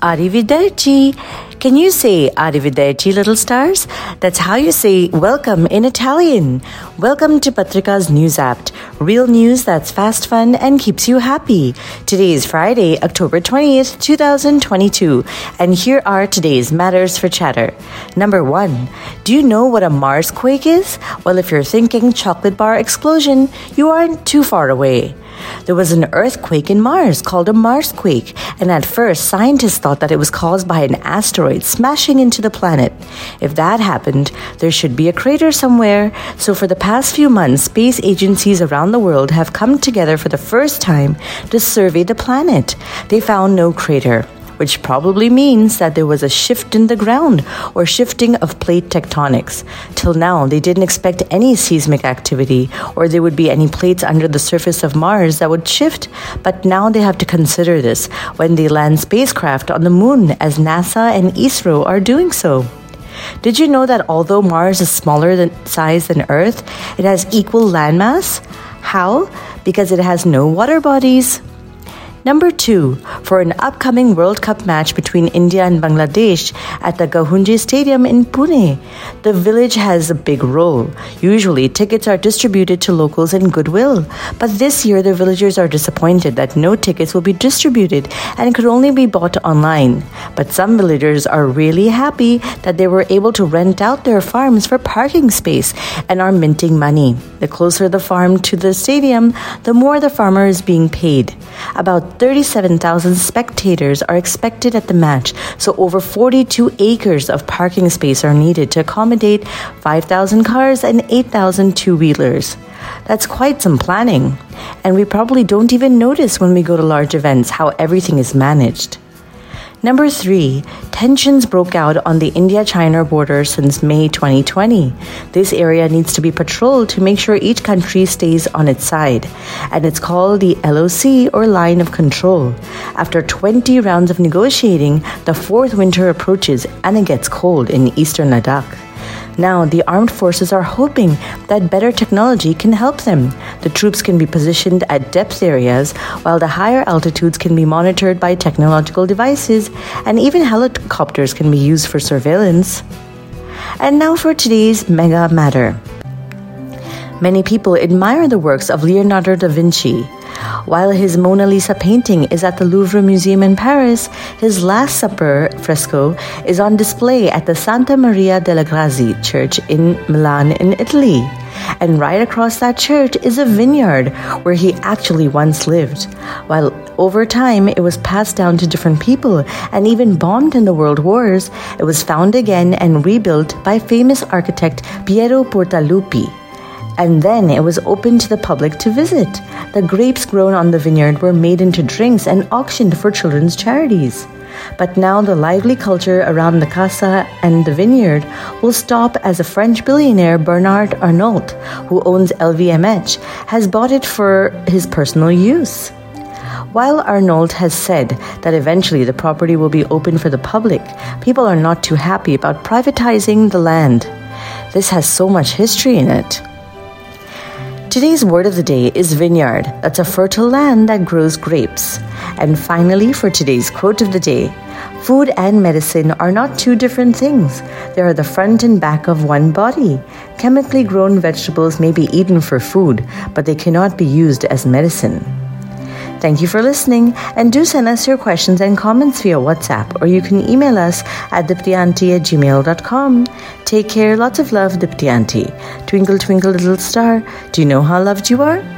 Arrivederci. Can you say Arrivederci, little stars? That's how you say welcome in Italian. Welcome to Patrika's News App. Real news that's fast, fun, and keeps you happy. Today is Friday, October 20th, 2022. And here are today's matters for chatter. Number one, do you know what a Mars quake is? Well, if you're thinking chocolate bar explosion, you aren't too far away. There was an earthquake in Mars called a Marsquake, and at first scientists thought that it was caused by an asteroid smashing into the planet. If that happened, there should be a crater somewhere. So for the past few months, space agencies around the world have come together for the first time to survey the planet. They found no crater which probably means that there was a shift in the ground or shifting of plate tectonics. Till now, they didn't expect any seismic activity or there would be any plates under the surface of Mars that would shift, but now they have to consider this when they land spacecraft on the moon, as NASA and ISRO are doing so. Did you know that although Mars is smaller than size than Earth, it has equal landmass? How? Because it has no water bodies. Number two, for an upcoming World Cup match between India and Bangladesh at the Gahunje Stadium in Pune, the village has a big role. Usually, tickets are distributed to locals in goodwill, but this year the villagers are disappointed that no tickets will be distributed and could only be bought online. But some villagers are really happy that they were able to rent out their farms for parking space and are minting money. The closer the farm to the stadium, the more the farmer is being paid. About 37,000 spectators are expected at the match, so over 42 acres of parking space are needed to accommodate 5,000 cars and 8,000 two wheelers. That's quite some planning, and we probably don't even notice when we go to large events how everything is managed. Number three, tensions broke out on the India China border since May 2020. This area needs to be patrolled to make sure each country stays on its side, and it's called the LOC or Line of Control. After 20 rounds of negotiating, the fourth winter approaches and it gets cold in eastern Ladakh. Now, the armed forces are hoping that better technology can help them. The troops can be positioned at depth areas, while the higher altitudes can be monitored by technological devices, and even helicopters can be used for surveillance. And now for today's mega matter. Many people admire the works of Leonardo da Vinci. While his Mona Lisa painting is at the Louvre Museum in Paris, his Last Supper fresco is on display at the Santa Maria delle Grazie Church in Milan, in Italy. And right across that church is a vineyard where he actually once lived. While over time it was passed down to different people and even bombed in the world wars, it was found again and rebuilt by famous architect Piero Portaluppi and then it was open to the public to visit. The grapes grown on the vineyard were made into drinks and auctioned for children's charities. But now the lively culture around the casa and the vineyard will stop as a French billionaire Bernard Arnault, who owns LVMH, has bought it for his personal use. While Arnault has said that eventually the property will be open for the public, people are not too happy about privatizing the land. This has so much history in it. Today's word of the day is vineyard. That's a fertile land that grows grapes. And finally, for today's quote of the day, food and medicine are not two different things. They are the front and back of one body. Chemically grown vegetables may be eaten for food, but they cannot be used as medicine. Thank you for listening, and do send us your questions and comments via WhatsApp, or you can email us at diptyanti at gmail.com. Take care, lots of love, Diptyanti. Twinkle, twinkle, little star, do you know how loved you are?